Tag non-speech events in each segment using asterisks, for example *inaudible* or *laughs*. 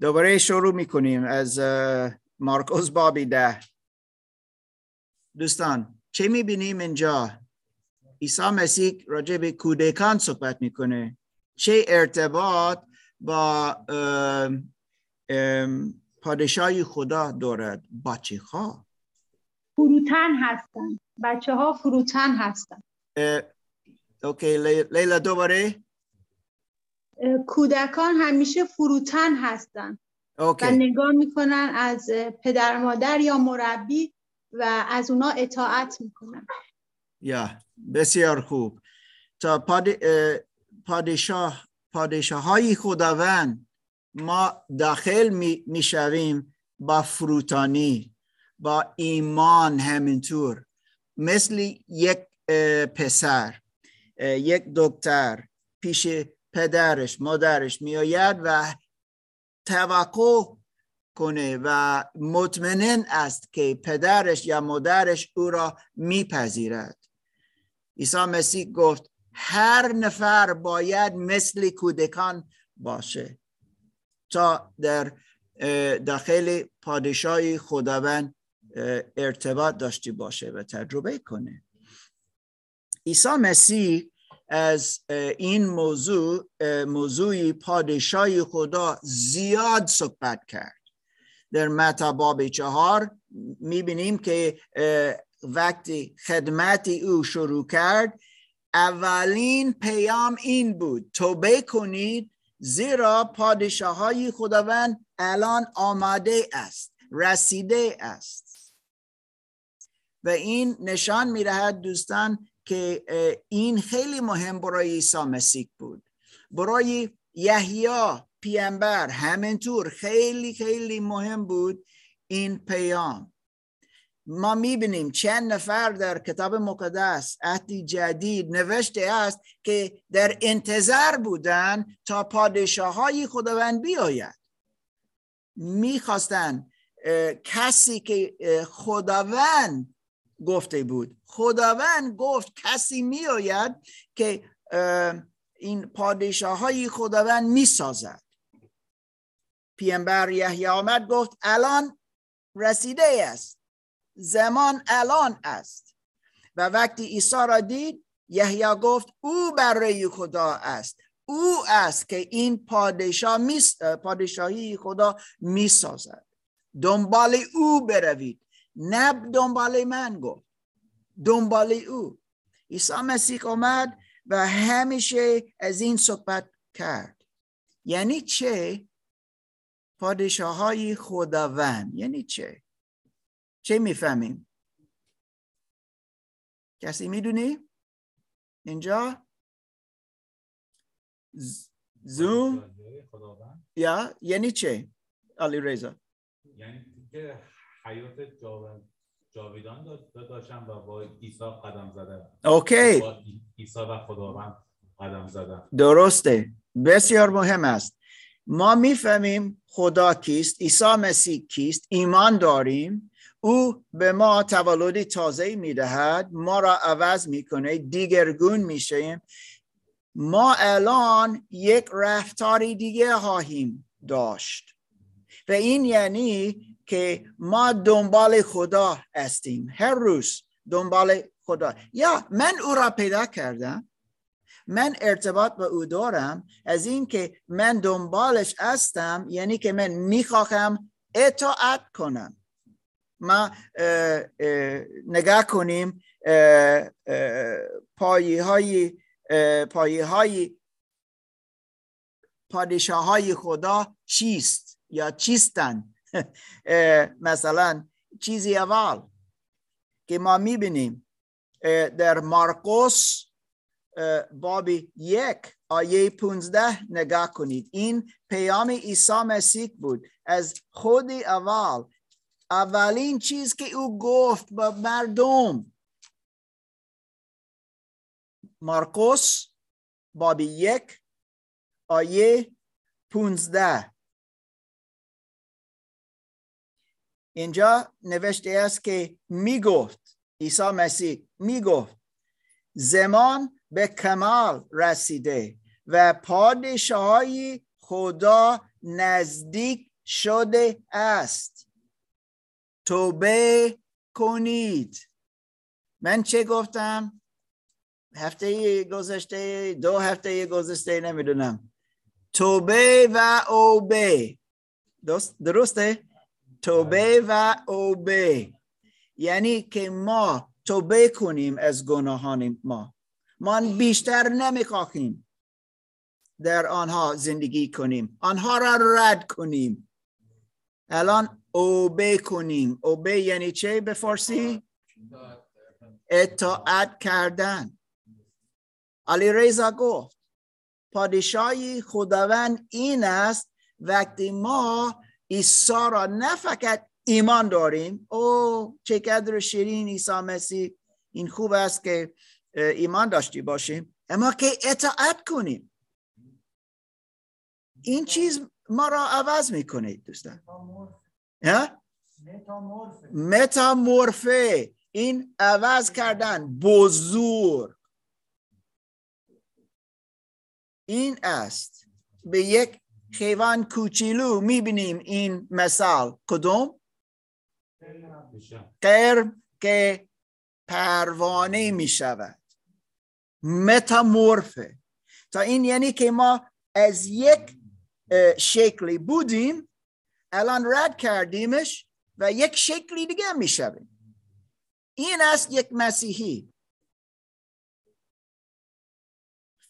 دوباره شروع می‌کنیم از مارکوس بابی ده. دوستان چه می‌بینیم اینجا؟ عیسی مسیح راجع به کودکان صحبت می‌کنه. چه ارتباط با پادشاهی خدا دارد؟ بچه ها؟ فروتن هستن. بچه ها فروتن هستن. اوکی لیلا دوباره. کودکان همیشه فروتن هستن اوکی. و نگاه می‌کنن از پدر مادر یا مربی و از اونا اطاعت می‌کنن. یا بسیار خوب. تا پاد... پادشاه پادشاه های خداوند ما داخل می, می‌شویم با فروتانی با ایمان همینطور. مثل یک پسر یک دکتر پیش پدرش مادرش میآید و توقع کنه و مطمئن است که پدرش یا مادرش او را میپذیرد. عیسی مسیح گفت هر نفر باید مثل کودکان باشه. تا در داخل پادشاهی خداوند ارتباط داشته باشه و تجربه کنه. عیسی مسیح از این موضوع موضوعی پادشاهی خدا زیاد صحبت کرد. در متا باب چهار می‌بینیم که وقتی خدمت او شروع کرد اولین پیام این بود توبه کنید زیرا پادشاه های خداوند الان آماده است رسیده است. و این نشان می‌دهد دوستان که این خیلی مهم برای عیسی مسیح بود. برای یحیی پیامبر همینطور خیلی خیلی مهم بود این پیام. ما می‌بینیم چند نفر در کتاب مقدس عهد جدید نوشته است که در انتظار بودن تا پادشاه های خداوند بیاید. می‌خواستن کسی که خداوند گفته بود خداوند گفت کسی میآید که این پادشاه های خداوند می‌سازد. پیامبر یحیی آمد گفت الان رسیده است. زمان الان است. و وقتی عیسی را دید یحیی گفت او برای خدا است. او است که این پادشاه میس... پادشاهی خدا می‌سازد. دنبال او بروید. نه دنبال من گفت. دنبال او. عیسی مسیح آمد و همیشه از این صحبت کرد. یعنی چه؟ پادشاه های خداوند. یعنی چه؟ چه می‌فهمیم؟ کسی می‌دونی؟ اینجا؟ زوم؟ یا؟ یعنی چه؟ علی رضا. یعنی که حیات جاویدان داشتن و با عیسی قدم زدن. اوکی. با عیسی و خداوند قدم زدن. درسته. بسیار مهم است. ما می‌فهمیم خدا کیست عیسی مسیح کیست ایمان داریم. او به ما تولد تازه می‌دهد. ما را عوض می‌کنه. دیگرگون میشیم. ما الان یک رفتاری دیگه خواهیم داشت. و این یعنی که ما دنبال خدا هستیم. هر روز دنبال خدا. یا من او را پیدا کردم من ارتباط با او دارم از اینکه من دنبالش هستم یعنی که من می‌خواهم اطاعت کنم. ما نگاه کنیم پایه های پایه های پادشاه های خدا چیست یا چیستن *laughs* مثلا چیزی اول که ما می‌بینیم در مارکوس باب یک آیه 15 نگاه کنید. این پیام عیسی مسیح بود. از خود اول اولین چیز که او گفت به مردم. مارکوس باب یک آیه 15 اینجا نوشته است که می‌گفت عیسی مسیح می‌گفت زمان به کمال رسیده و پادشاهی خدا نزدیک شده است. توبه کنید. من چه گفتم؟ هفته گذشته دو هفته گذشته نمی‌دونم. توبه و اوبه. درسته؟ توبه و اوبه. یعنی که ما توبه کنیم از گناهان ما. ما بیشتر نمی‌خواهیم در آنها زندگی کنیم. آنها را رد کنیم. الان اوبه کنیم. اوبه یعنی چه به فارسی؟ اطاعت کردن. علی ریزا گفت پادشاهی خداوند این است وقتی ما عیسی را نه فقط ایمان داریم. او چقدر شیرین عیسی مسیح. این خوب است که ایمان داشتی باشیم. اما که اطاعت کنیم. این چیز ما را عوض می‌کنه دوستان. متامورفه. این عوض کردن. بزرگ. این است. به یک حیوان کوچیلو می‌بینیم این مثال. کدوم؟ قرم که پروانه می‌شود. متامورفه. تا این یعنی که ما از یک شکلی بودیم الان رد کردیمش و یک شکلی دیگه می‌شویم. این است یک مسیحی.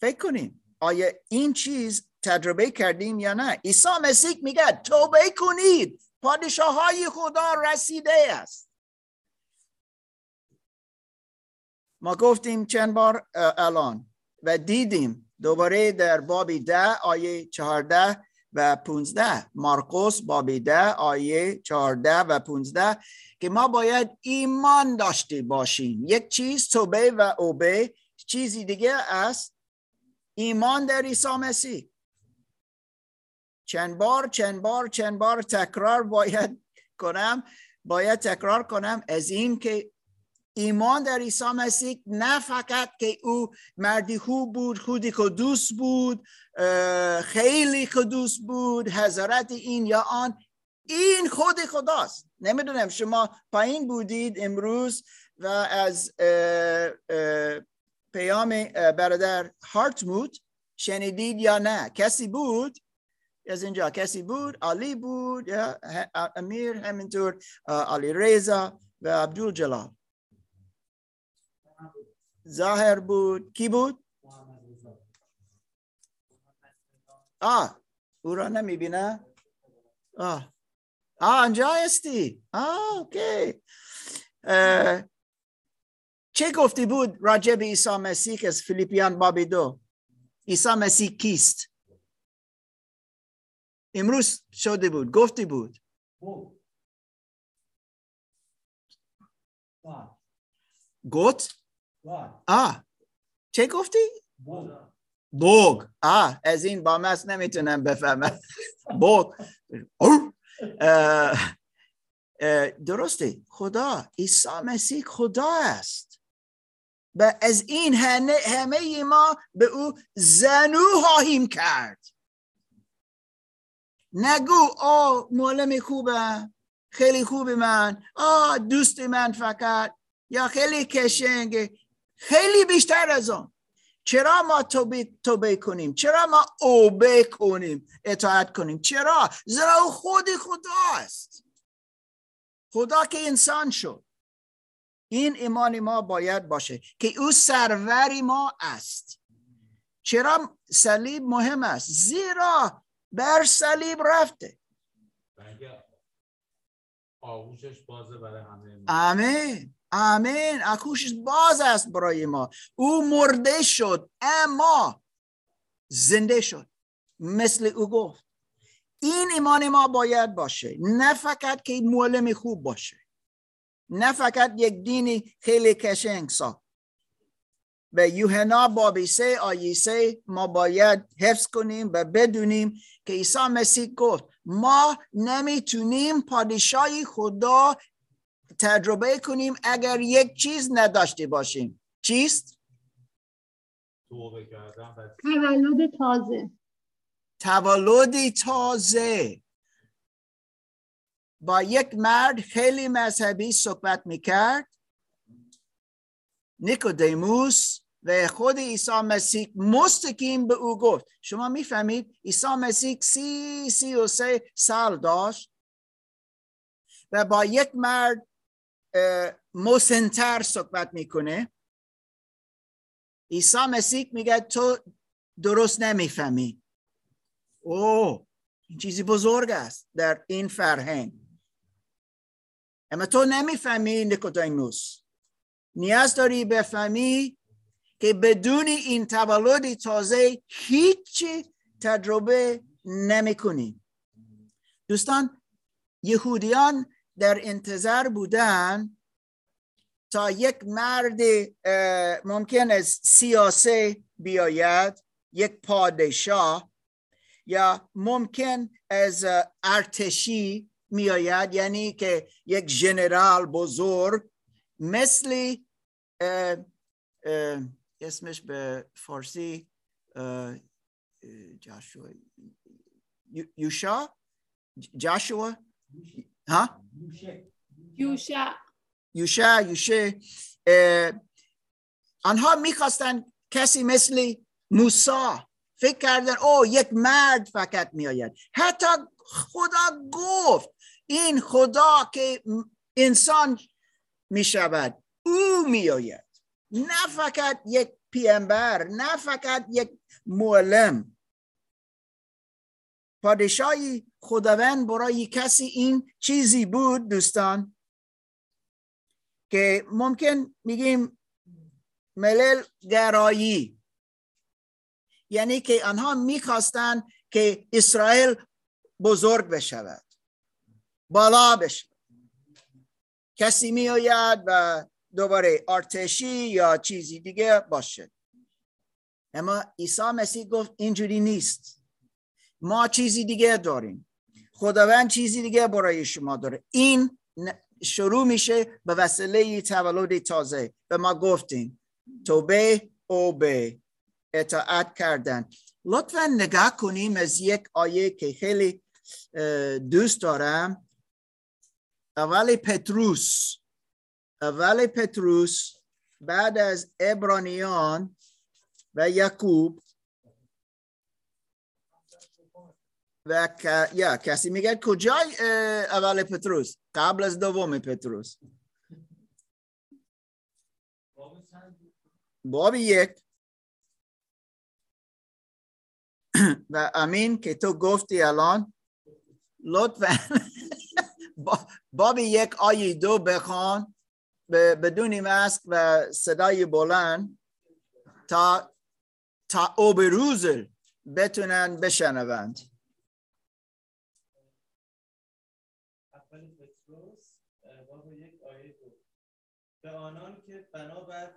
فکر کنیم آیا این چیز تجربه کردیم یا نه؟ عیسی مسیح میگه توبه کنید پادشاه های خدا رسیده است. ما گفتیم چند بار الان و دیدیم دوباره در بابی ده آیه چهارده و پونزده. مارکوس بابی ده آیه چهارده و پونزده که ما باید ایمان داشته باشیم. یک چیز توبه و اوبه چیزی دیگه است ایمان در عیسی مسیح. چند بار چند بار چند بار تکرار باید کنم باید تکرار کنم از این که ایمان در عیسی مسیح نه فقط که او مردی خوب بود خودی قدوس بود خیلی قدوس بود حضرت این یا آن این خود خداست. نمی‌دونم شما پایین بودید امروز و از پیام برادر هارتموت شنیدید یا نه. کسی بود؟ از اینجا کسی بود؟ علی بود یا امیر همینطور علی ریزا و عبدال جلال. ظاهر بود. کی بود؟ آه او را نمی‌بینه. آه آه انجا هستی. آه اوکی. چه گفتی بود راجب عیسی مسیح از فیلیپیان بابی دو؟ عیسی مسیح کیست؟ امروز شده بود گفتی بود. گفت؟ آه چه گفتی؟ بوگ. آه از این با مست نمی‌تونم بفهمم. بوگ. درسته. خدا عیسی مسیح خدا است. و از این همه ما به او زنو خواهیم کرد. نگو آه معلم خوبه خیلی خوب من. آه دوست من فقط. یا خیلی کشنگ. خیلی بیشتر از آن. چرا ما توبه, توبه کنیم؟ چرا ما اوبه کنیم؟ اطاعت کنیم. چرا؟ زیرا او خود خدا خدا که انسان شد. این ایمان ما باید باشه که او سروری ما است. چرا؟ صلیب مهم است. زیرا بر صلیب رفته. آغوشش بازه برای همه آمین. آمین. آغوشش باز است برای ما. او مرده شد اما زنده شد. مثل او گفت این ایمان ما باید باشه. نه فقط که معلم خوب باشه. نه فقط یک دینی خیلی کشنگ سا به یوهنا بابی سه آیه سه ما باید حفظ کنیم و بدونیم که عیسی مسیح گفت ما نمی‌تونیم پادشاهی خدا تجربه کنیم اگر یک چیز نداشته باشیم. چیست؟ تولد تازه. تولدی تازه. با یک مرد خیلی مذهبی صحبت می‌کرد. نیکودیموس و خود عیسی مسیح مستقیم به او گفت. شما می‌فهمید عیسی مسیح سی سی و سه سال داشت و با یک مرد مسنتر صحبت می‌کنه. عیسی مسیح میگه تو درست نمی‌فهمی. او این چیزی بزرگ است در این فرهنگ. اما تو نمی‌فهمی نیکودیموس نیاز داری بفهمی که بدون این تولد تازه هیچ تجربه نمی کنی. دوستان یهودیان در انتظار بودن تا یک مرد ممکن است سیاسه بیاید یک پادشاه یا ممکن از ارتشی میآید یعنی که یک ژنرال بزرگ مثل اسمش به فارسی جاشوا. یوشا؟ جاشوا؟ ها؟ یوشا. یوشا یوشه آنها می‌خواستن کسی مثل موسا فکر کردن او یک مرد فقط میآید. حتی خدا گفت این خدا که انسان می شود او میآید. نه فقط یک پیامبر نه فقط یک معلم. پادشاهی خداوند برای کسی این چیزی بود دوستان که ممکن میگیم ملل گرایی. یعنی که آنها می‌خواستند که اسرائیل بزرگ بشود بالا بشود. کسی میآید و دوباره ارتشی یا چیزی دیگه باشه. اما عیسی مسیح گفت اینجوری نیست. ما چیزی دیگه داریم. خداوند چیزی دیگه برای شما داره. این شروع میشه به وسیله تولد تازه. به ما گفتیم توبه او به اطاعت کردن. لطفا نگاه کنیم از یک آیه که خیلی دوست دارم. اول پتروس. اول پتروس بعد از ابرانیان و یعقوب. و یا کسی میگه کجای اول پتروس؟ قبل از دوم پتروس. باب یک. *clears throat* و امین که تو گفتی الان لطفا. *laughs* باب یک آیه دو بخوان. بدون ماسک و صدای بلند تا تا اوبروز بتونن بشنوند. به آنان که بنابر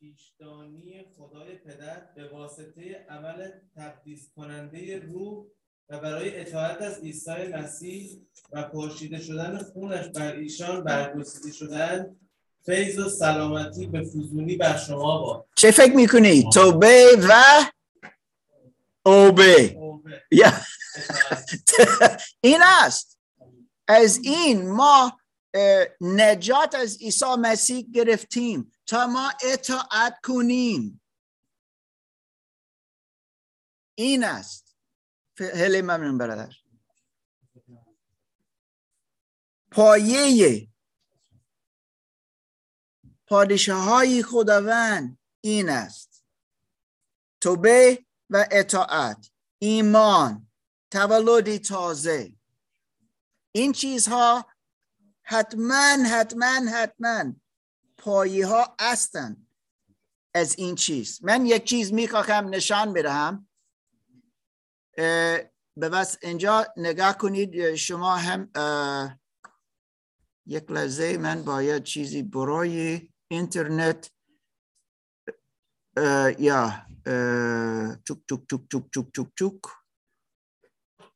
پیشدانی خدای پدر به واسطه عمل تقدیس کننده روح و برای اطاعت از عیسی مسیح و پاشیده شدن خونش بر ایشان برگزیده شدن فیض و سلامتی به فزونی بر شما با چه فکر می‌کنی؟ توبه و اوبه. این است. از این ما نجات از عیسی مسیح گرفتیم تا ما اطاعت کنیم. این است. خیلی ممنون برادر. پایه پادشاه های خداوند این است. توبه و اطاعت ایمان تولدی تازه. این چیزها حتما حتما حتما پایه ها هستند از این چیز. من یک چیز می‌خواهم نشان بدهم بس اینجا نگاه کنید شما هم یک لحظه من باید چیزی برای اینترنت یا چوک چوک چوک چوک چوک چوک چوک.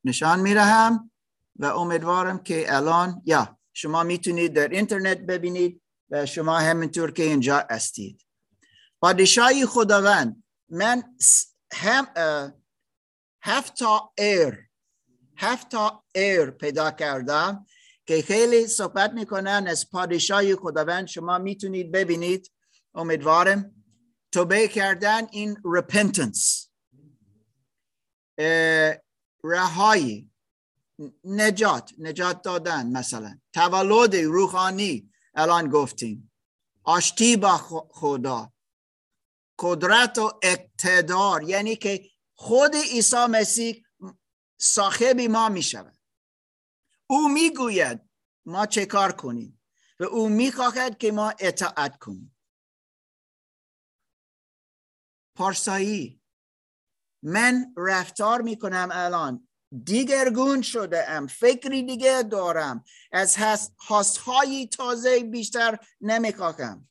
نشان میرهم و امیدوارم که الان یا شما می‌تونید در اینترنت ببینید و شما همینطور که اینجا هستید. پادشاهی خداوند من هم هفت تا ایر. هفت تا ایر پیدا کردم که خیلی صحبت می‌کنن. از پادشاهی خداوند شما می‌تونید ببینید. امیدوارم توبه کردن این repentance. رهایی. نجات. نجات دادن مثلا. تولد روحانی. الان گفتیم. آشتی با خدا. قدرت و اقتدار. یعنی که خود عیسی مسیح صاحب ما می شود او می‌گوید ما چه کار کنیم و او می‌خواهد که ما اطاعت کنیم. پارسایی من رفتار می‌کنم الان. دیگرگون شده ام فکری دیگه دارم. از های تازه بیشتر نمی‌خواهم.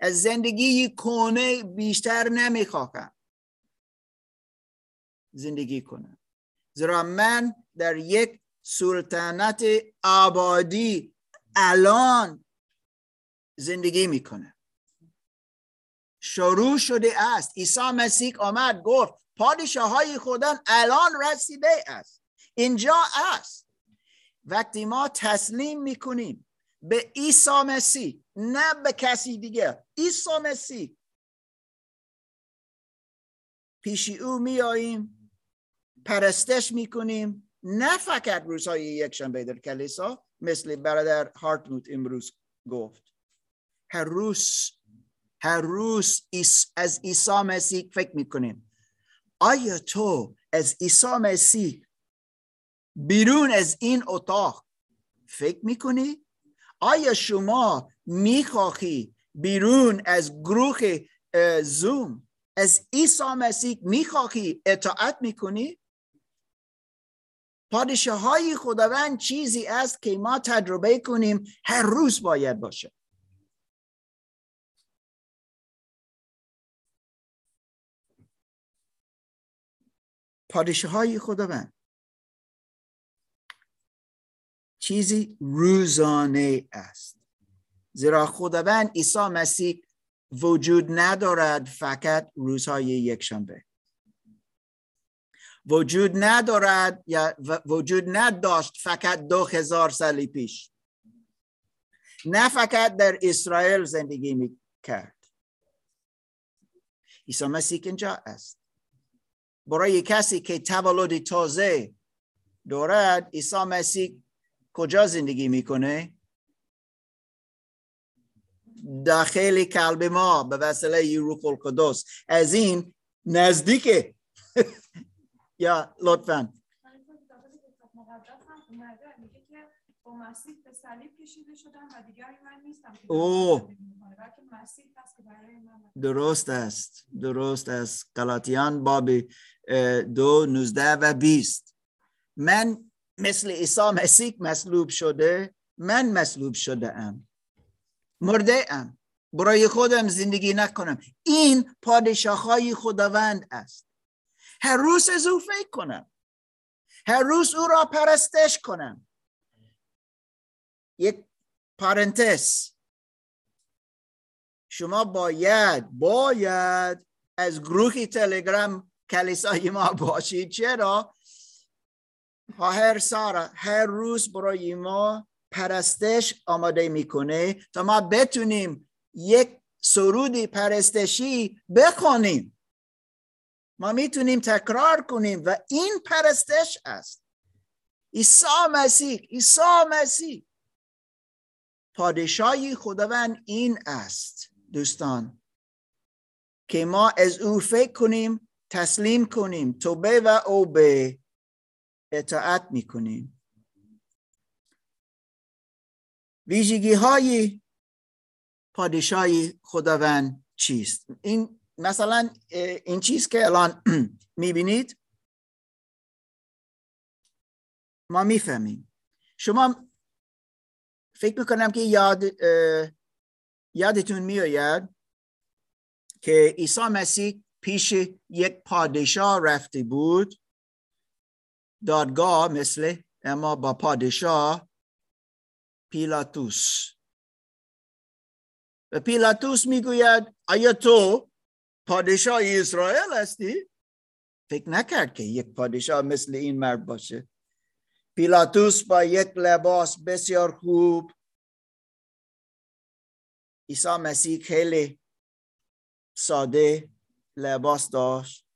از زندگی کنه بیشتر نمی‌خواهم. زندگی کنم زیرا من در یک سلطنت آبادی الان زندگی می‌کنه شروع شده است. عیسی مسیح آمد گفت پادشاه های خودن الان رسیده است. اینجا است. وقتی ما تسلیم می‌کنیم به عیسی مسیح نه به کسی دیگه عیسی مسیح. پیش او میاییم پرستش می‌کنیم نه فقط روزهای یک شنبه در کلیسا مثل برادر هارتموت امروز گفت هر روز هر روز از عیسی مسیح فکر می‌کنیم آیا تو از عیسی مسیح بیرون از این اتاق فکر می‌کنی؟ آیا شما می‌خواهی بیرون از گروه زوم از عیسی مسیح می‌خواهی اطاعت می‌کنی؟ پادشاه های خداوند چیزی است که ما تجربه کنیم هر روز باید باشه. پادشاه های خداوند چیزی روزانه است. زیرا خداوند عیسی مسیح وجود ندارد فقط روزهای یکشنبه. وجود ندارد یا وجود نداشت فقط دو هزار سالی پیش. نه فقط در اسرائیل زندگی می کرد عیسی مسیح اینجا است. برای کسی که تولد تازه دارد عیسی مسیح کجا زندگی می‌کنه؟ داخل قلب ما به وسیله روح القدس از این نزدیک یا لطفا. او درست است. درست است. گلاتیان باب دو نوزده و بیست. من مثل عیسی مسیح مصلوب شده من مصلوب شده ام. مرده ام. برای خودم زندگی نکنم. این پادشاه های خداوند است. هر روز از او فکر کنم. هر روز او را پرستش کنم. یک پارنتس شما باید باید از گروه تلگرام کلیسای ما باشید. چرا؟ هر سارا هر روز برای ما پرستش آماده می‌کنه تا ما بتونیم یک سرودی پرستشی بخونیم ما می‌تونیم تکرار کنیم و این پرستش است. عیسی مسیح عیسی مسیح. پادشاهی خداوند این است دوستان. که ما از او فکر کنیم تسلیم کنیم توبه و اوبه اطاعت می‌کنیم. ویژگی های پادشاهی خداوند چیست؟ این مثلا این چیز که الان *clears throat* می‌بینید ما می‌فهمیم. شما فکر می‌کنم که یاد یادتون میآید که عیسی مسیح پیش یک پادشاه رفته بود. دادگاه مثل اما با پادشاه پیلاتوس. و پیلاتوس می‌گوید آیا تو پادشاه اسرائیل هستی؟ فکر نکرد که یک پادشاه مثل این مرد باشه. پیلاتوس با یک لباس بسیار خوب. عیسی مسیح خیلی ساده لباس داشت.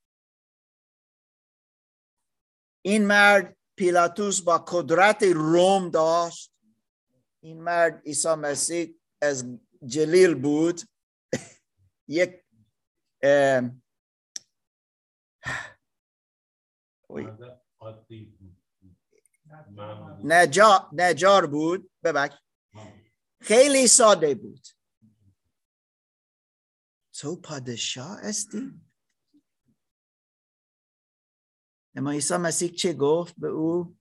این مرد پیلاتوس با قدرت روم داشت. این مرد عیسی مسیح از جلیل بود. *laughs* یک نجار, نجار بود. ببک خیلی ساده بود. تو پادشاه استی اما عیسی مسیح چه گفت به او؟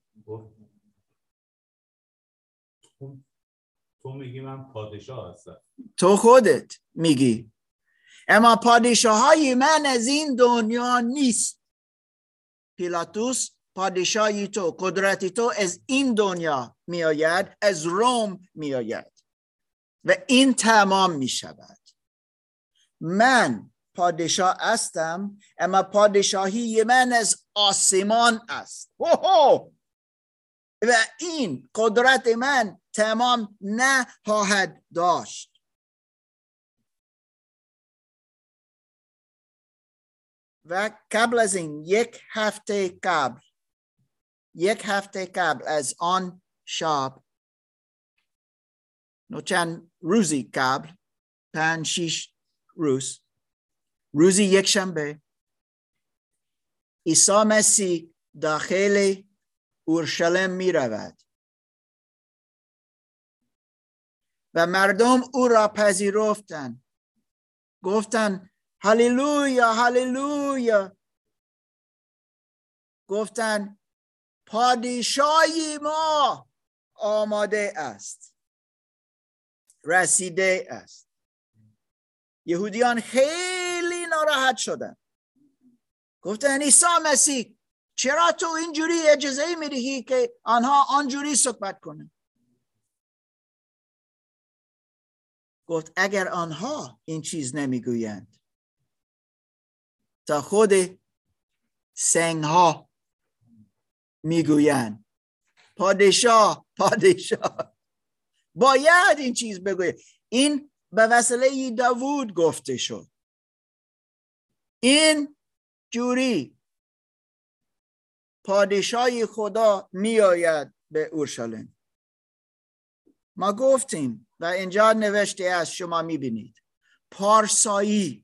تو میگی من پادشاه هستم. تو خودت میگی. اما پادشاه های من از این دنیا نیست. پیلاتوس پادشاهی تو قدرتی تو از این دنیا میآید از روم میآید و این تمام می شود من پادشاه هستم اما پادشاهی من از آسمان است. و این قدرت من تمام نخواهد داشت. و قبل از این یک هفته قبل یک هفته قبل از آن شاب نو چند روزی قبل پنج شیش روز روزی یک شنبه عیسی مسیح داخل اورشلیم می رود. و مردم او را پذیرفتن گفتن هللویا هللویا گفتن پادشاهی ما آماده است. رسیده است. یهودیان خیلی ناراحت شدن. گفتن عیسی مسیح چرا تو اینجوری اجازه می‌دهی که آنها آنجوری صحبت کنن? گفت اگر آنها این چیز نمی‌گویند تا خود سنگ ها می‌گویند. پادشاه پادشاه. باید این چیز بگوید این به وسیله داوود گفته شد. این جوری پادشاهی خدا میآید به اورشلیم. ما گفتیم و اینجا نوشته از شما می‌بینید. پارسایی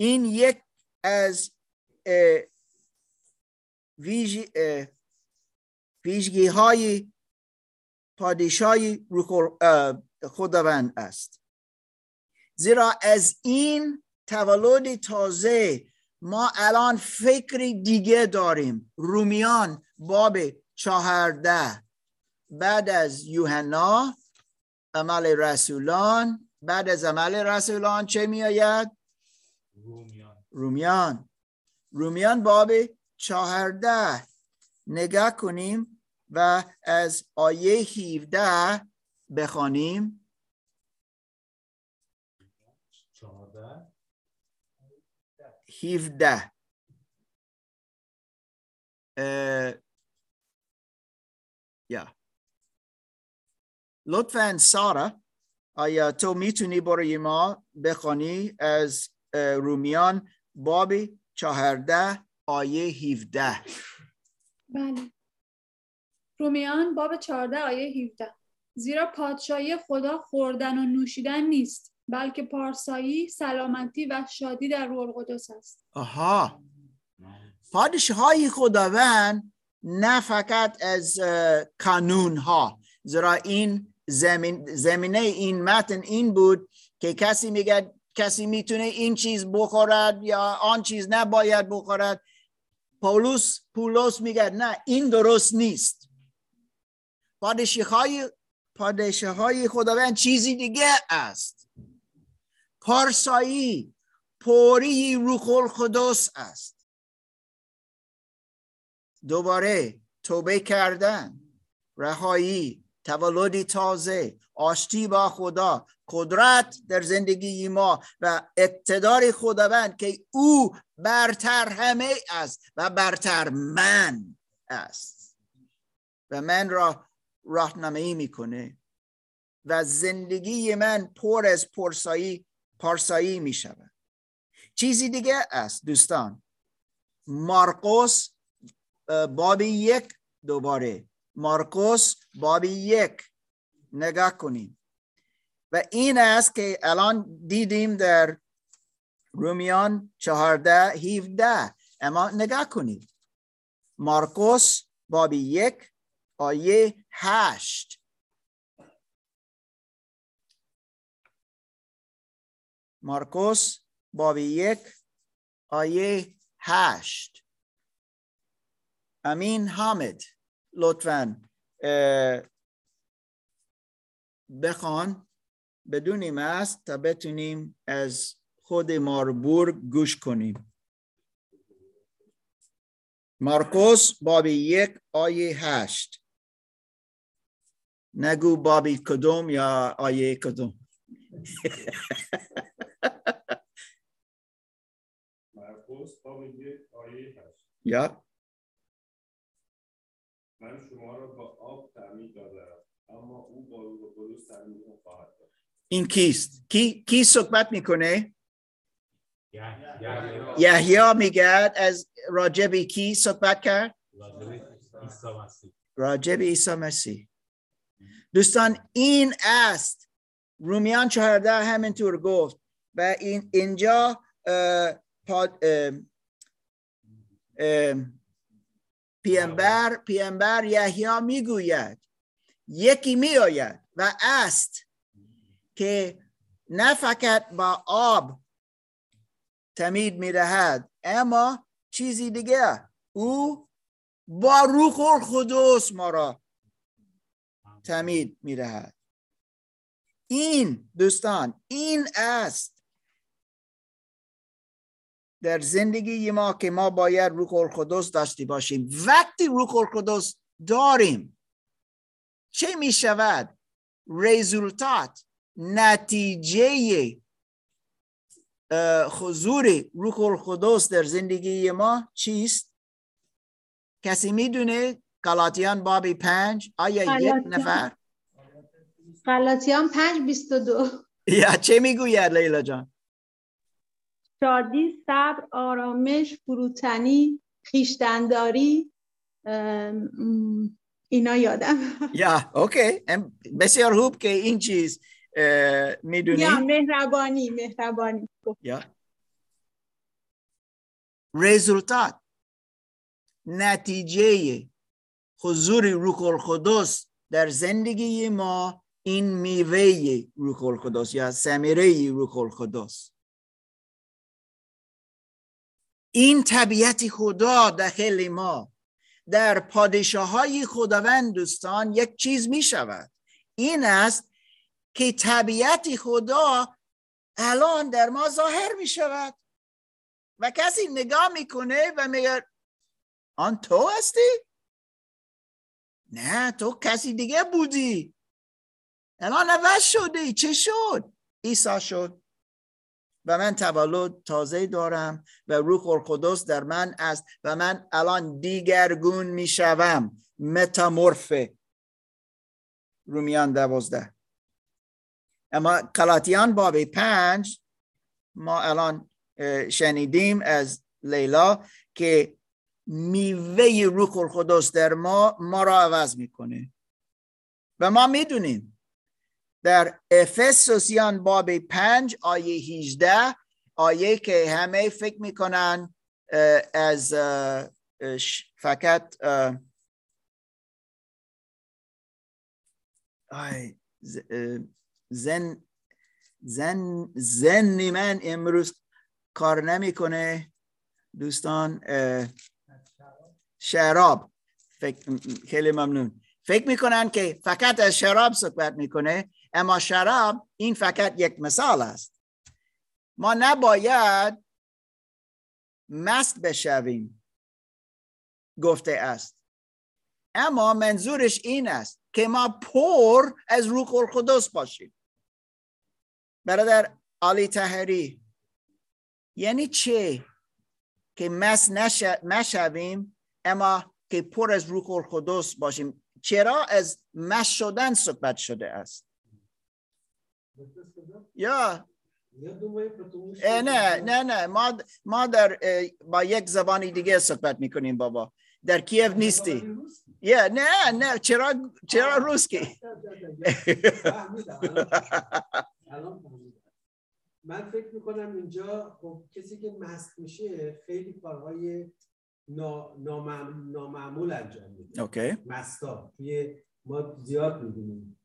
این یک از ویژگی های پادشاهی خداوند است زیرا از این تولد تازه ما الان فکری دیگه داریم رومیان باب چهارده بعد از یوحنا عمل رسولان بعد از عمل رسولان چه می آید؟ رومیان. رومیان. رومیان باب چهارده. نگاه کنیم و از آیه 17 بخوانیم. چهارده. 17 اه، یا. لطفا سارا آیا تو می‌تونی برای ما بخوانی از رومیان باب چهارده آیه 17 بله. رومیان باب 14 آیه 17 زیرا پادشاهی خدا خوردن و نوشیدن نیست بلکه پارسایی سلامتی و شادی در روح القدس است. آها. پادشاهی خداوند نه فقط از کانون ها زیرا این زمین زمینه این متن این بود که کسی میگه کسی می‌تونه این چیز بخورد یا آن چیز نباید بخورد؟ پولس پولس میگه نه این درست نیست. پادشاهی پادشاهی خداوند چیزی دیگه است. پارسایی پوری روح القدس است. دوباره توبه کردن رهایی تولدی تازه آشتی با خدا قدرت در زندگی ما و اقتدار خداوند که او برتر همه است و برتر من است. و من را راهنمایی می‌کنه و زندگی من پر از پرسایی پارسایی می شود چیزی دیگه است دوستان. مارکوس بابی یک دوباره. مارکوس بابی یک. نگاه کنیم و این است که الان دیدیم در رومیان چهارده هیفده اما نگاه کنید. مارکوس بابی یک آیه هشت. مارکوس بابی یک آیه هشت. امین حامد لطفا بخوان. بدونیم است تا بتونیم از خود ماربور گوش کنیم. مارکوس بابی یک آیه هشت. نگو بابی کدوم یا آیه کدوم. *laughs* مرقس باب یک آیه هست یا. من شما را با آب تعمید دادم اما او با روح خواهد این کیست؟ کی کی صحبت می‌کنه؟ یحیی. میگه از راجب کی صحبت کرد؟ راجب عیسی مسیح. دوستان این است. رومیان چهارده همینطور گفت و این اینجا اه، پاد- اه، اه، پیامبر پیامبر یحیی می‌گوید. یکی میآید و است. که نه فقط با آب تمید می‌دهد اما چیزی دیگه. او با روح القدس ما را تمید می‌دهد. این دوستان این است در زندگی ما که ما باید روح القدس داشته باشیم. وقتی روح القدس داریم چه می شود رزولتات نتیجه حضور روح القدس در زندگی ما چیست؟ کسی می‌دونه گلاتیان بابی پنج آیا یک. نفر؟ غلاطیان پنج بیست و دو. یا چه می‌گوید لیلا جان؟ شادی صبر آرامش فروتنی خیشتنداری اینا یادم. یا اوکی. بسیار خوب که این چیز می‌دونی؟ یا مهربانی مهربانی. یا. رزولتات. نتیجه حضور روح القدس در زندگی ما این میوه روح القدس یا ثمره روح القدس. این طبیعت خدا داخل ما. در پادشاه های خداوند دوستان یک چیز می شود این است که طبیعت خدا الان در ما ظاهر می شود و کسی نگاه می‌کنه و میگه آن تو هستی؟ نه تو کسی دیگه بودی. الان عوض شدی چه شد؟ عیسی شد. و من تولد تازه دارم و روح القدس در من است و من الان دیگرگون می‌شوم. متامورفه. رومیان دوازده. اما قلاتیان باب پنج ما الان شنیدیم از لیلا که میوه روح القدس در ما ما را عوض می‌کنه. و ما می‌دونیم در افسوسیان باب پنج آیه 18 آیه که همه فکر می‌کنن از فقط زن زن زن من امروز کار نمی‌کنه. دوستان شراب. فکر خیلی ممنون. فکر می‌کنن که فقط از شراب صحبت می‌کنه اما شراب این فقط یک مثال است. ما نباید مست بشویم گفته است. اما منظورش این است که ما پر از روح القدس باشیم. برادر علی تحری یعنی چه که مس نشویم اما که پر از روح القدس باشیم. چرا از مس شدن صحبت شده است؟ یا؟ نه نه نه. ما ما در با یک زبانی دیگه صحبت می‌کنیم بابا. در کیف نیستی. یا نه نه. چرا چرا روسکی؟ *laughs* من فکر می‌کنم اینجا خب کسی که مست میشه خیلی کارهای نامعمول انجام میده. اوکی. مستا. توی ما زیاد می‌بینیم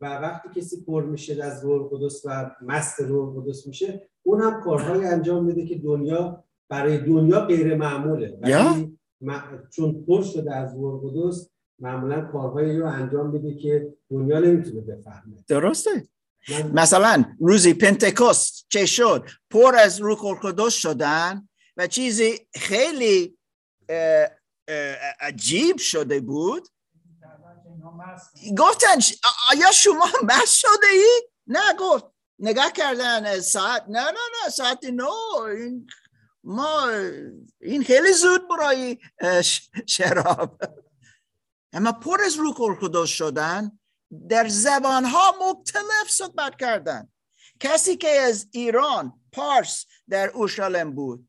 و وقتی کسی پر میشه از روح قدس و مست روح قدس میشه اون هم کارهای انجام میده که دنیا برای دنیا غیر معموله. ولی چون پر شده از روح قدس معمولا کارهایی رو انجام میده که دنیا نمی‌تونه بفهمه. درسته. مثلا روزی پنتکوست چه شد؟ پر از روح القدس شدن و چیزی خیلی عجیب شده بود. گفتن آیا شما *laughs* مست شده ای؟ نه گفت. نگاه کردن ساعت نه نه نه ساعت نو این ما این خیلی زود برای شراب. *laughs* اما پر از روح القدس شدن در زبان ها مختلف صحبت کردن. کسی که از ایران پارس در اورشلیم بود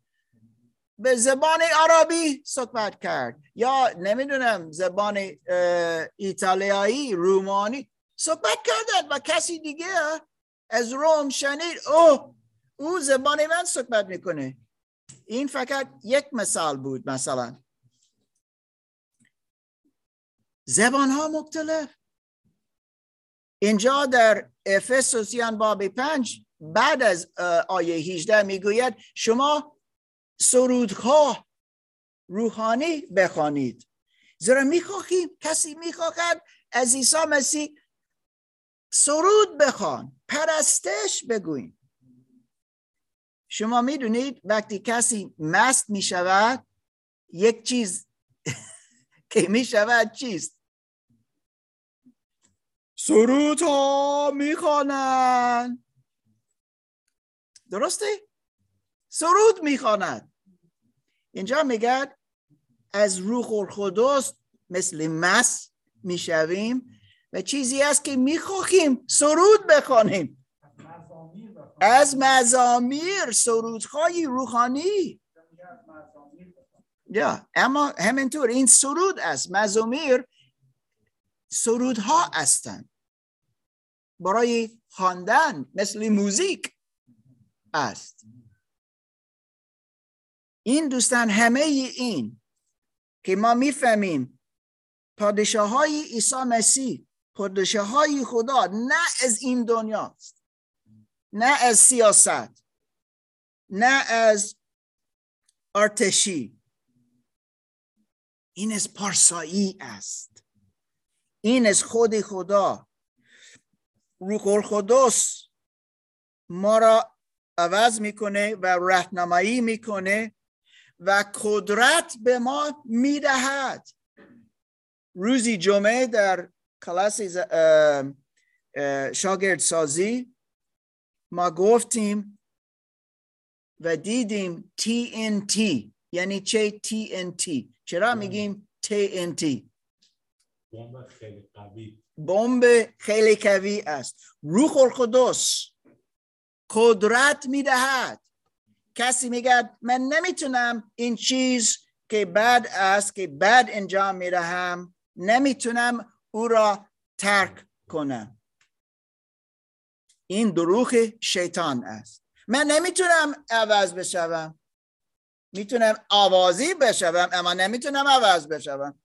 به زبان عربی صحبت کرد یا نمی‌دونم زبان ایتالیایی رومانی صحبت کردن و کسی دیگه از روم شنید او او زبان من صحبت می‌کنه. این فقط یک مثال بود مثلا. زبان ها مختلف. اینجا در افسوسیان باب پنج بعد از آیه 18 می‌گوید شما سرودها روحانی بخوانید. زیرا می‌خواهیم کسی می‌خواهد از عیسی مسیح سرود بخوان پرستش بگوین شما می‌دونید وقتی کسی مست می‌شود یک چیز *laughs* که می‌شود چیست؟ سرود ها می‌خوانند درسته؟ سرود می‌خواند اینجا میگه از روح القدس مثل مس می‌شویم و چیزی است که می‌خواهیم سرود بخوانیم. از مزامیر سرودهای روحانی. یا اما همینطور این سرود است. مزامیر سرودها هستند. برای خواندن مثل موزیک است. این دوستان همه این که ما می‌فهمیم پادشاه های عیسی مسیح پادشاه های خدا نه از این دنیاست نه از سیاست نه از ارتشی این از پارسایی است. این از خود خدا. روح القدس ما را عوض می‌کنه و راهنمایی می‌کنه و قدرت به ما می‌دهد. روزی جمعه در کلاس شاگرد سازی ما گفتیم و دیدیم TNT یعنی چه TNT چرا میگیم TNT بمب خیلی قوی. بمب خیلی قوی است. روح القدس قدرت می‌دهد. کسی میگه من نمی‌تونم این چیز که بد است که بد انجام می‌دهم نمی‌تونم او را ترک کنم. این دروغ شیطان است. من نمی‌تونم عوض بشوم. می‌تونم آوازی بشوم اما نمی‌تونم عوض بشوم.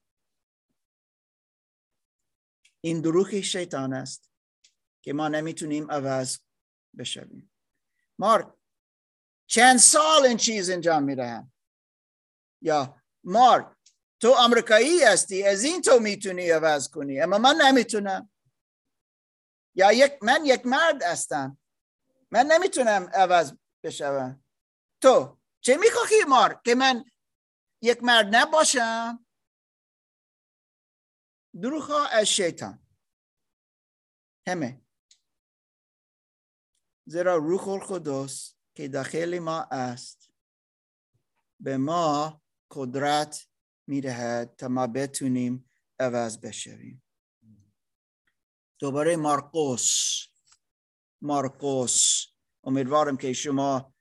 این دروغ شیطان است که ما نمی‌تونیم عوض بشویم. مارک چند سال این چیز انجام می‌دهم یا مارک تو امریکایی هستی از این تو می‌تونی عوض کنی؟ اما من نمی‌تونم. یا یک من یک مرد هستم. من نمی‌تونم عوض بشوم. تو چه می‌خواهی مارک که من یک مرد نباشم؟ دروغ ها از شیطان. همه. زیرا روح القدس که داخل ما است به ما قدرت می‌دهد تا ما بتونیم عوض بشویم. دوباره مارکوس. مارکوس. امیدوارم که شما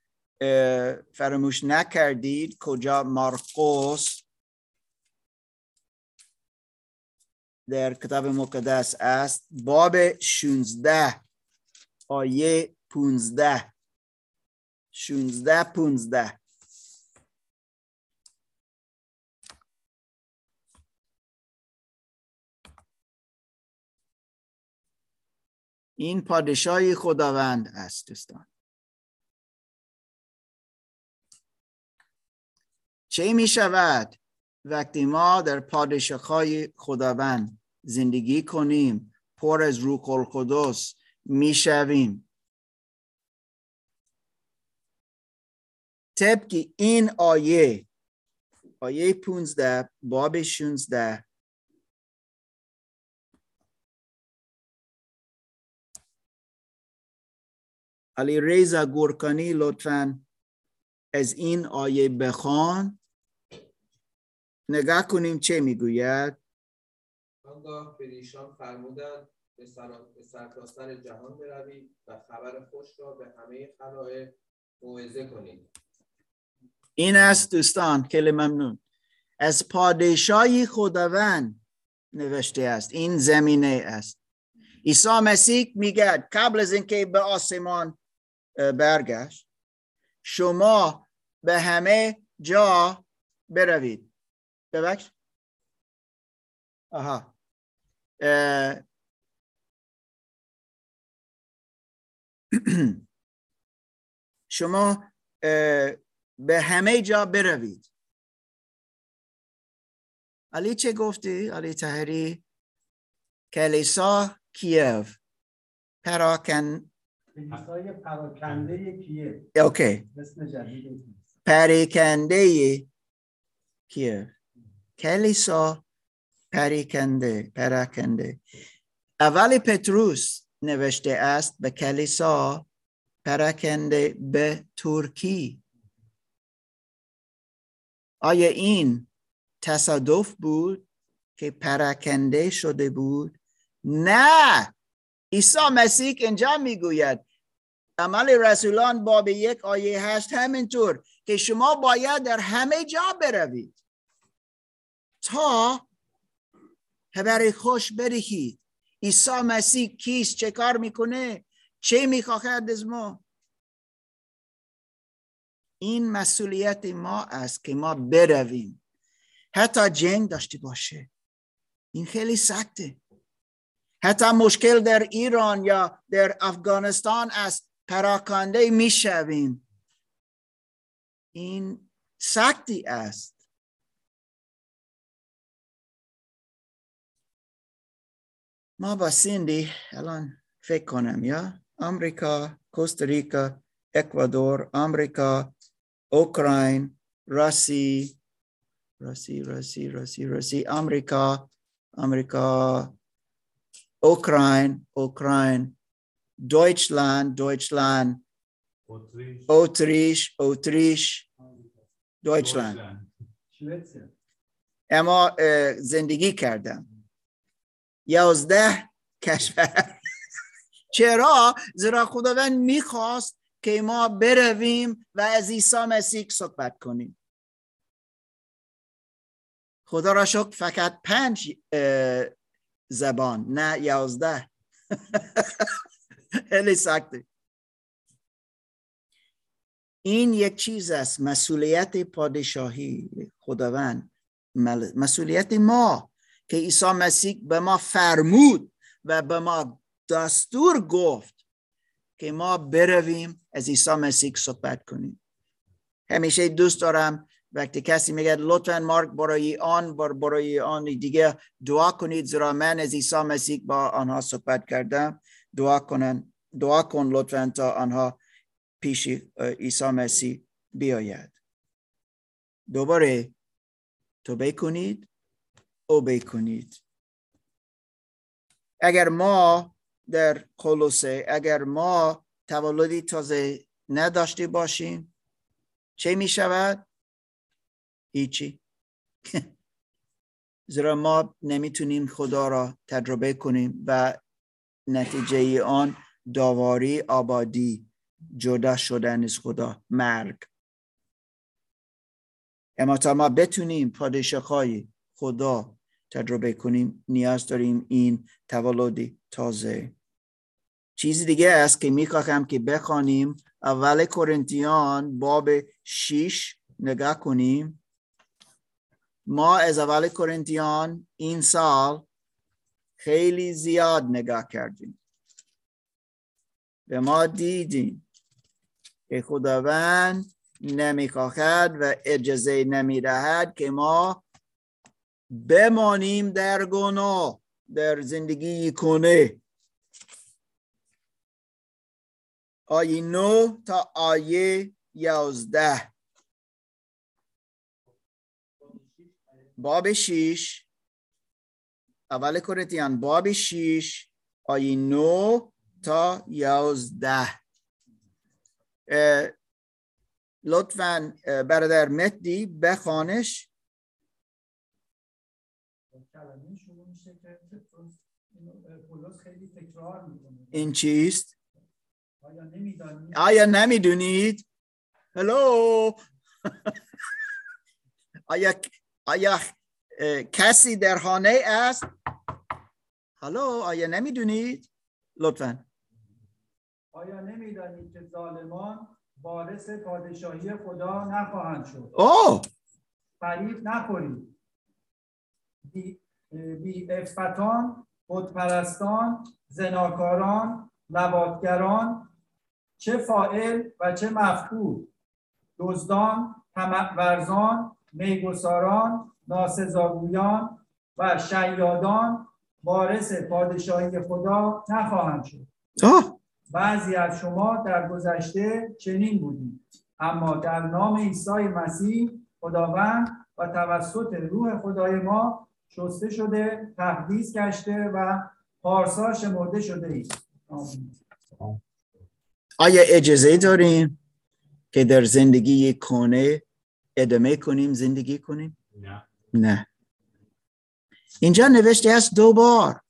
فراموش نکردید کجا مارکوس در کتاب مقدس است. باب 16 آیه 15 16 15 این پادشاهی خداوند است دوستان. چه می شود وقتی ما در پادشاهی خداوند زندگی کنیم. پر از روح القدس می شویم طبق این آیه آیه 15 باب 16 علی ریزا گورکانی لطفا از این آیه بخوان. نگاه کنیم چه می‌گوید. آنگاه به ایشان فرمودند به سرتاسر جهان بروید و خبر خوش را به همه خلایق موعظه کنید. این است دوستان خیلی ممنون. از پادشاهی خداوند نوشته است این زمینه است. عیسی مسیح میگه قبل از اینکه به آسمان برگشت شما به همه جا بروید. ببخش. آها. *clears throat* شما به همه جا بروید. علی چه گفتی؟ علی تحری کلیسا کیف. پراکن کلیسای پراکنده کیف. اوکی. پراکنده کیف. کلیسا پراکنده پراکنده. اول پتروس نوشته است به کلیسا پراکنده به ترکی. آیا این تصادف بود که پراکنده شده بود؟ نه! عیسی مسیح اینجا می‌گوید. عمل رسولان باب یک آیه هشت همینطور که شما باید در همه جا بروید. تا خبر خوش بدهید عیسی مسیح کیست؟ چه کار می‌کنه؟ چه می‌خواهد از ما؟ این مسئولیت ما است که ما برویم. حتی جنگ داشته باشه. این خیلی سخته. حتی مشکل در ایران یا در افغانستان است. پراکنده می‌شویم. این سختی است. ما با سیندی الان فکر کنم یا امریکا کوستاریکا اکوادور امریکا اوکراین روسی روسی روسی روسی روسی امریکا امریکا اوکراین اوکراین دویچلند دویچلند اتریش اوتریش اوتریش دویچلند. اما زندگی کردم. یازده کشور. چرا؟ زیرا خداوند می‌خواست که ما برویم و از عیسی مسیح صحبت کنیم. خدا را شکر فقط پنج زبان نه یازده. *laughs* خیلی سخته. این یک چیز است مسئولیت پادشاهی خداوند. مسئولیت ما. که عیسی مسیح به ما فرمود و به ما دستور گفت که ما برویم از عیسی مسیح صحبت کنیم. همیشه دوست دارم وقتی کسی میگه لطفا مارک برای آن بر برای آن دیگه دعا کنید زیرا من از عیسی مسیح با آنها صحبت کردم. دعا کنن دعا کن لطفا تا آنها پیش عیسی مسیح بیاید. دوباره تو بکنید او بکنید اگر ما در کلوسه اگر ما تولدی تازه نداشته باشیم چه می شود؟ هیچی. *laughs* زیرا ما نمی‌تونیم خدا را تجربه کنیم و نتیجه آن داواری آبادی جدا شدن از خدا مرگ. اما تا ما بتونیم پادشاهی خدا تجربه کنیم نیاز داریم این تولدی تازه. چیز دیگه است که می‌خواهم که بخوانیم اول کرنتیان باب 6 نگاه کنیم. ما از اول کرنتیان این سال خیلی زیاد نگاه کردیم. به ما دیدیم که خداوند نمی‌خواهد و اجازه نمی‌دهد که ما بمانیم در گناه در زندگی کنه آیه نو تا آیه یازده. باب شیش. اول کرنتیان باب شیش آیه نو تا یازده. لطفا برادر مهدی بخوانش کلمه شروع میشه که پولس خیلی تکرار می‌کنه. این چیست؟ آیا نمی‌دانید؟ آیا نمی‌دونید؟ هلو *laughs* آیا آیا کسی در خانه است؟ هلو آیا نمی‌دونید؟ لطفا. آیا نمی‌دانید که ظالمان وارث پادشاهی خدا نخواهند شد؟ اوه! فریب نخورید. بی, بی افتان خودپرستان زناکاران لواطگران چه فائل و چه مفعول. دزدان طمع ورزان میگساران ناسزاگویان و شیادان وارث پادشاهی خدا نخواهند شد. اوه بعضی از شما در گذشته چنین بودید. اما در نام عیسی مسیح خداوند و توسط روح خدای ما شسته شده تقدیس گشته و پارسا شمرده شده آمین. آیا اجازه داریم که در زندگی کنه ادامه کنیم زندگی کنیم؟ نه. نه. اینجا نوشته است دو بار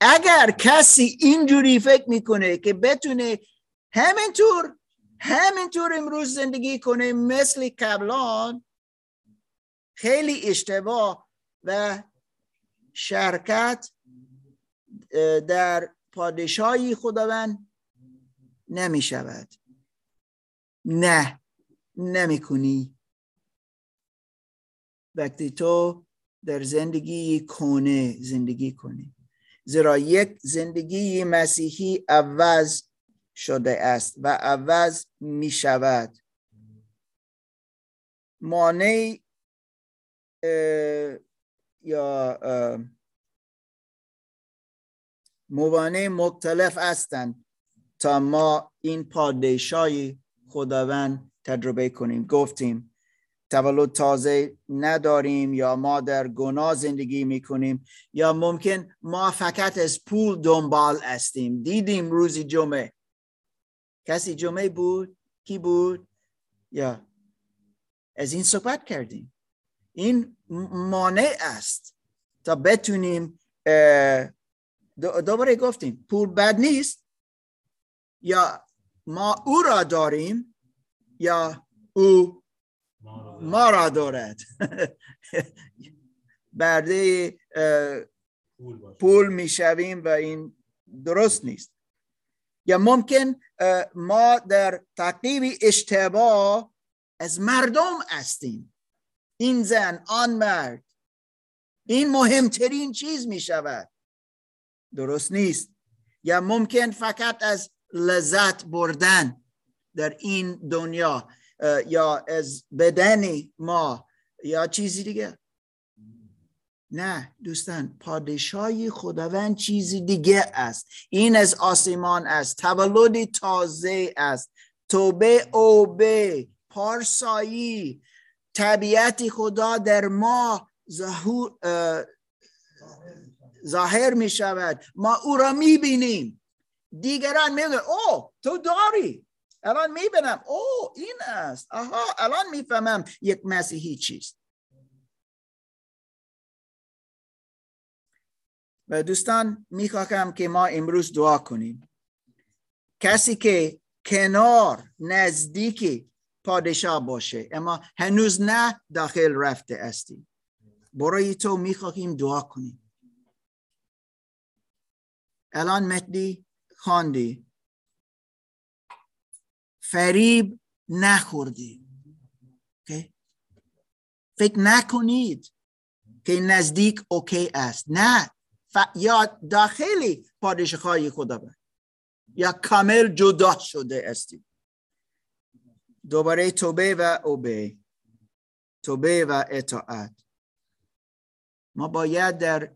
اگر کسی اینجوری فکر می‌کنه که بتونه همینطور همینطور امروز زندگی کنه مثل قبلان خیلی اشتباه و شرکت در پادشاهی خداوند نمی شود نه نمی کنی وقتی تو در زندگی کنه زندگی کنی. زیرا یک زندگی مسیحی عوض شده است و عوض می شود مانع یا موانع مختلف هستند تا ما این پادشاهی خداوند تجربه کنیم. گفتیم تولد تازه نداریم یا ما در گناه زندگی می‌کنیم یا ممکن ما فقط از پول دنبال هستیم. دیدیم روزی جمعه. کسی جمعه بود؟ کی بود؟ یا از این صحبت کردیم. این مانع است تا بتونیم دوباره گفتیم پول بد نیست یا ما او را داریم یا او ما را دارد. *laughs* برده پول پول می‌شویم و این درست نیست. یا ممکن ما در تعقیب اشتباه از مردم هستیم. این زن آن مرد. این مهمترین چیز می شود. درست نیست. یا ممکن فقط از لذت بردن در این دنیا یا از بدن ما یا چیزی دیگه. نه دوستان پادشاهی خداوند چیزی دیگه است. این از آسمان است. تولد تازه است. توبه اوبه پارسایی طبیعت خدا در ما اه، ظاهر می شود. ما او را می بینیم. دیگران می او تو داری. الان می بینم. او این است. آها الان می‌فهمم یک مسیحی چیست. و دوستان می‌خواهم که ما امروز دعا کنیم. کسی که کنار نزدیکی پادشاه باشه. اما هنوز نه داخل رفته استی برای تو می‌خواهیم دعا کنیم. الان مهدی خواندی. فریب نخوردی. فکر نکنید که نزدیک اوکی است. نه. ف... یا داخلی پادشاهی خدا بود یا کامل جدا شده استی دوباره توبه و اوبه. توبه و اطاعت. ما باید در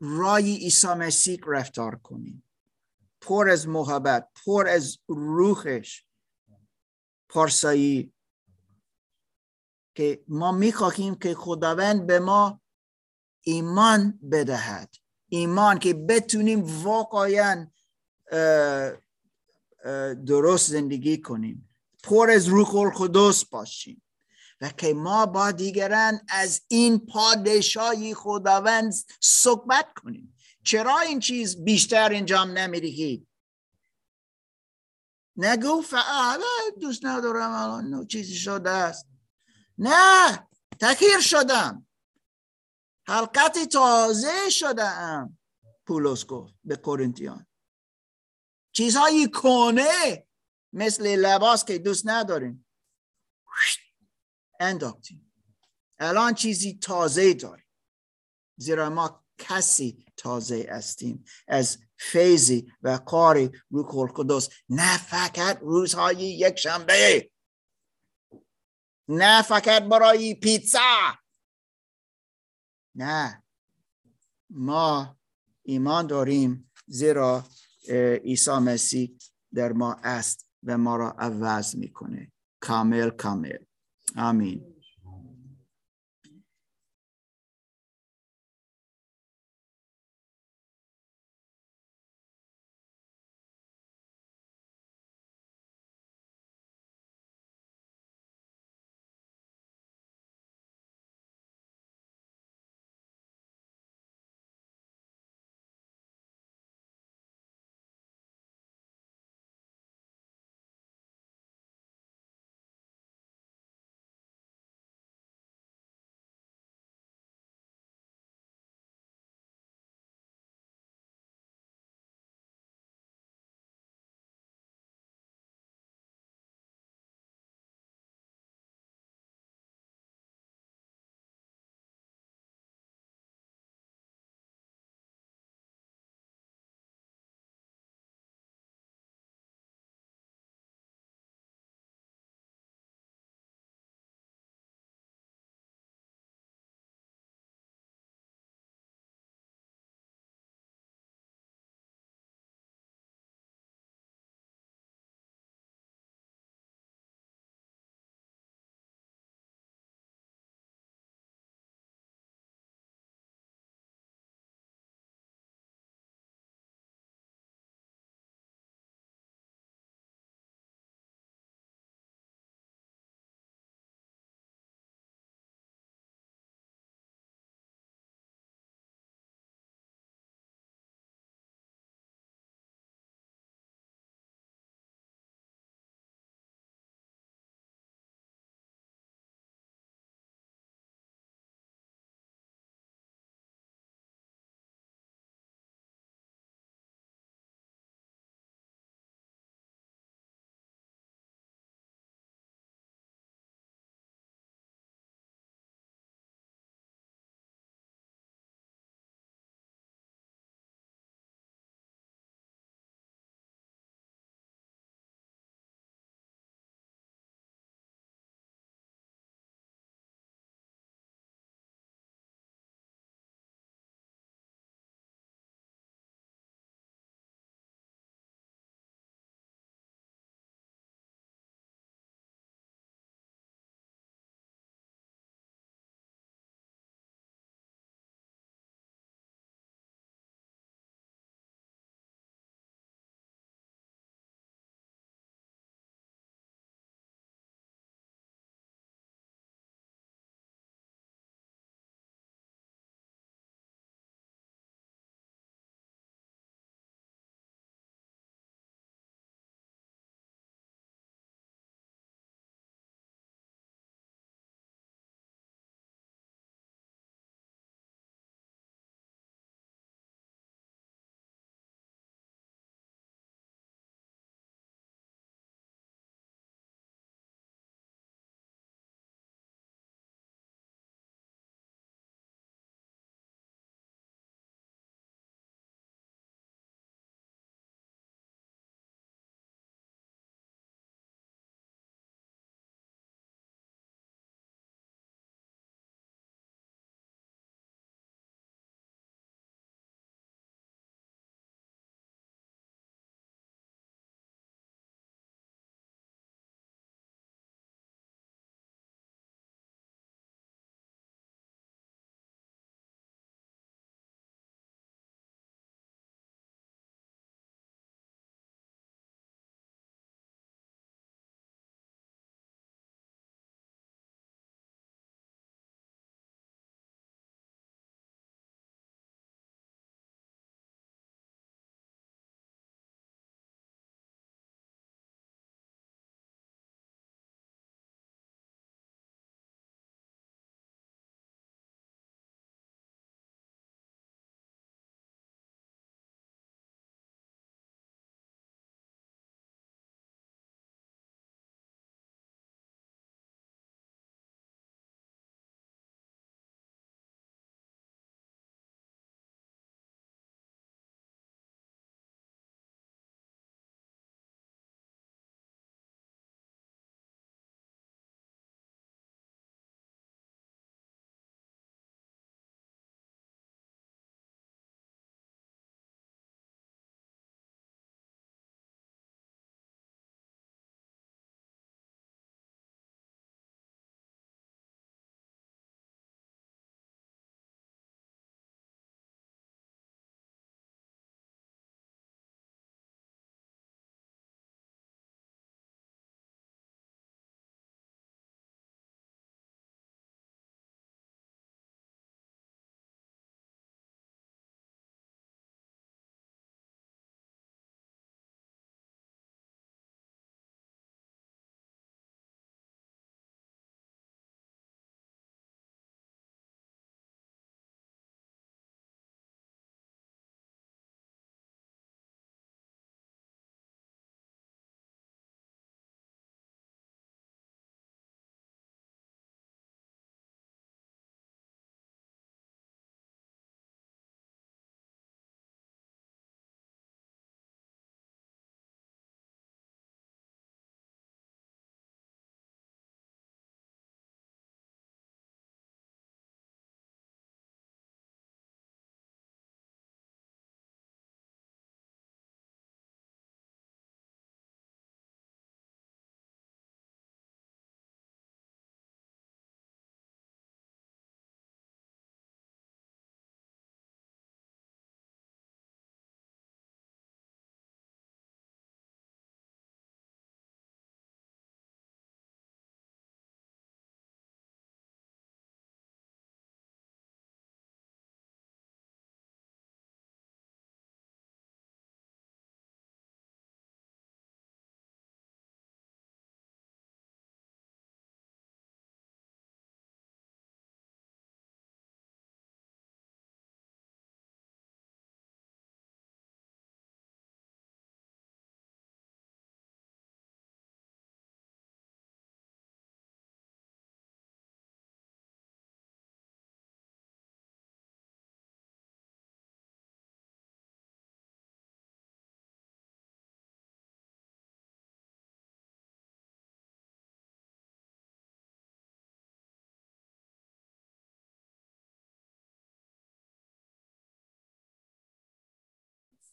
رای عیسی مسیح رفتار کنیم. پر از محبت پر از روحش پارسایی که ما می‌خواهیم که خداوند به ما ایمان بدهد. ایمان که بتونیم واقعا درست زندگی کنیم. پر از روح القدس باشیم و که ما با دیگران از این پادشاهی خداوند صحبت کنیم. چرا این چیز بیشتر انجام نمی‌دهید نگو فعلا دوست ندارم الان چیزی شده است. نه تکیر شدم. حلقت تازه شده ام پولس گفت به کورنتیان چیزهایی کنه مثل لباس که دوست نداریم. انداختیم. الان چیزی تازه داریم. زیرا ما کسی تازه استیم از فیضی و کاری روح القدس نه فقط روزهای یک شنبه نه فقط برای پیتزا. نه. ما ایمان داریم. زیرا عیسی مسیح در ما است و ما را عوض می‌کنه. کامل کامل. آمین.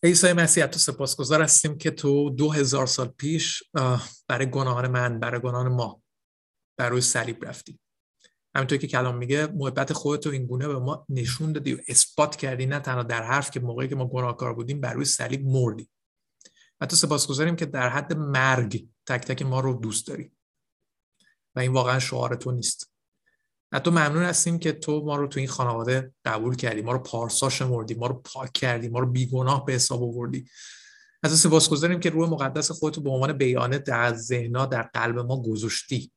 عیسی مسیح تو سپاسگزار هستیم که تو دو هزار سال پیش برای گناهان من برای گناهان ما بر روی صلیب رفتی. همینطور که کلام میگه محبت خودت رو این گونه به ما نشون دادی و اثبات کردی نه تنها در حرف که موقعی که ما گناهکار بودیم بر روی صلیب مردی. و تو سپاسگزاریم که در حد مرگ تک تک ما رو دوست داری. و این واقعا شعار تو نیست. حتی ممنون هستیم که تو ما رو تو این خانواده قبول کردی. ما رو پارسا شمردی ما رو پاک کردی ما رو بیگناه به حساب آوردی. از سپاسگزاریم که روح مقدس خودتو به عنوان بیانه در ذهنا در قلب ما گذاشتی.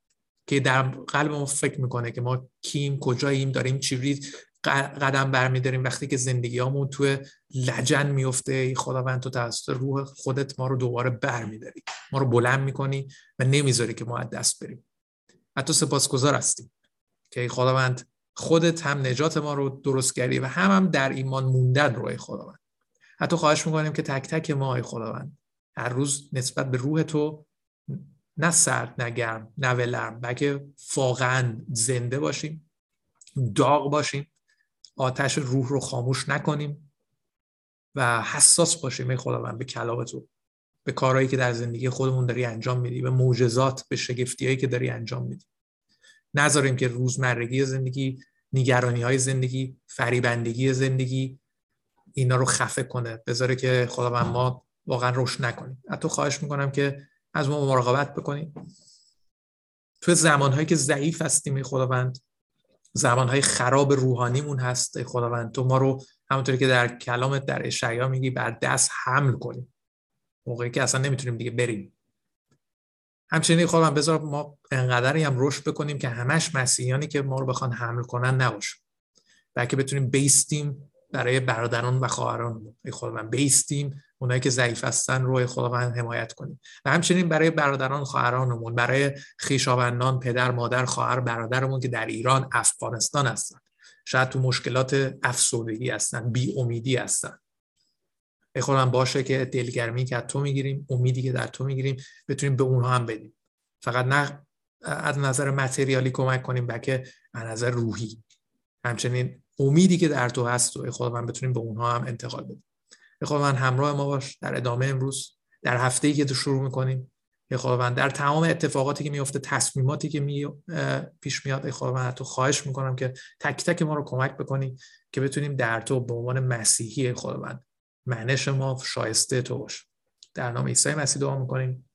که در قلب ما فکر می‌کنه که ما کیم کجاییم داریم چی قدم برمیداریم. وقتی که زندگیامون تو لجن میفته خداوند تو توسط روح خودت ما رو دوباره برمیداری. ما رو بلند می‌کنی و نمی‌ذاری که ما از دست بریم. حتی سپاسگزار هستیم. که خداوند خودت هم نجات ما رو درست کردی و هم هم در ایمان موندن روی خداوند. حتی خواهش می‌کنیم که تک تک ما ای خداوند هر روز نسبت به روح تو نه سرد نه گرم نه ولرم بلکه واقعا زنده باشیم داغ باشیم آتش روح رو خاموش نکنیم و حساس باشیم ای خداوند به کلام تو به کارهایی که در زندگی خودمون داری انجام میدی به معجزات به شگفتیهایی که داری انجام میدی. نذاریم که روزمرگی زندگی نگرانی های زندگی فریبندگی زندگی اینا رو خفه کنه. بذاره که خداوند ما واقعا روش نکنیم. حتی خواهش می‌کنم که از ما مراقبت بکنیم. تو زمانهایی که ضعیف هستیم خداوند زمانهای خراب روحانیمون هست خداوند. تو ما رو همونطوری که در کلامت در اشعیا میگی بر دست حمل کنیم. موقعی که اصلا نمی‌تونیم دیگه بریم. همچنین خواهم بذار ما انقدری هم رشد بکنیم که همش مسیحیانی که ما رو بخوان حمل کنن نباشه. بلکه بتونیم بیستیم برای برادران و خواهران خداوند بیستیم اونایی که ضعیف هستن روی خداوند حمایت کنیم. و همچنین برای برادران خواهرانمون برای خیشاوندان پدر مادر خواهر برادرمون که در ایران افغانستان هستن. شاید تو مشکلات افسردگی هستن بی امیدی هستن. ای خودم باشه که دلگرمی که از تو می‌گیریم امیدی که در تو می‌گیریم بتونیم به اونها هم بدیم. فقط نه از نظر متریالی کمک کنیم بلکه از نظر روحی. همچنین امیدی که در تو هست و خدا من بتونیم به اونها هم انتقال بدیم. خدا من همراه ما باش در ادامه امروز در هفته ای که تو شروع می‌کنیم. خداوند در تمام اتفاقاتی که میفته تصمیماتی که می پیش میاد خداوند تو خواهش می‌کنم که تک تک ما رو کمک بکنی که بتونیم در تو به عنوان مسیحی خداوند معنش ما شایسته تو باش. در نام عیسی مسیح دعا می‌کنیم.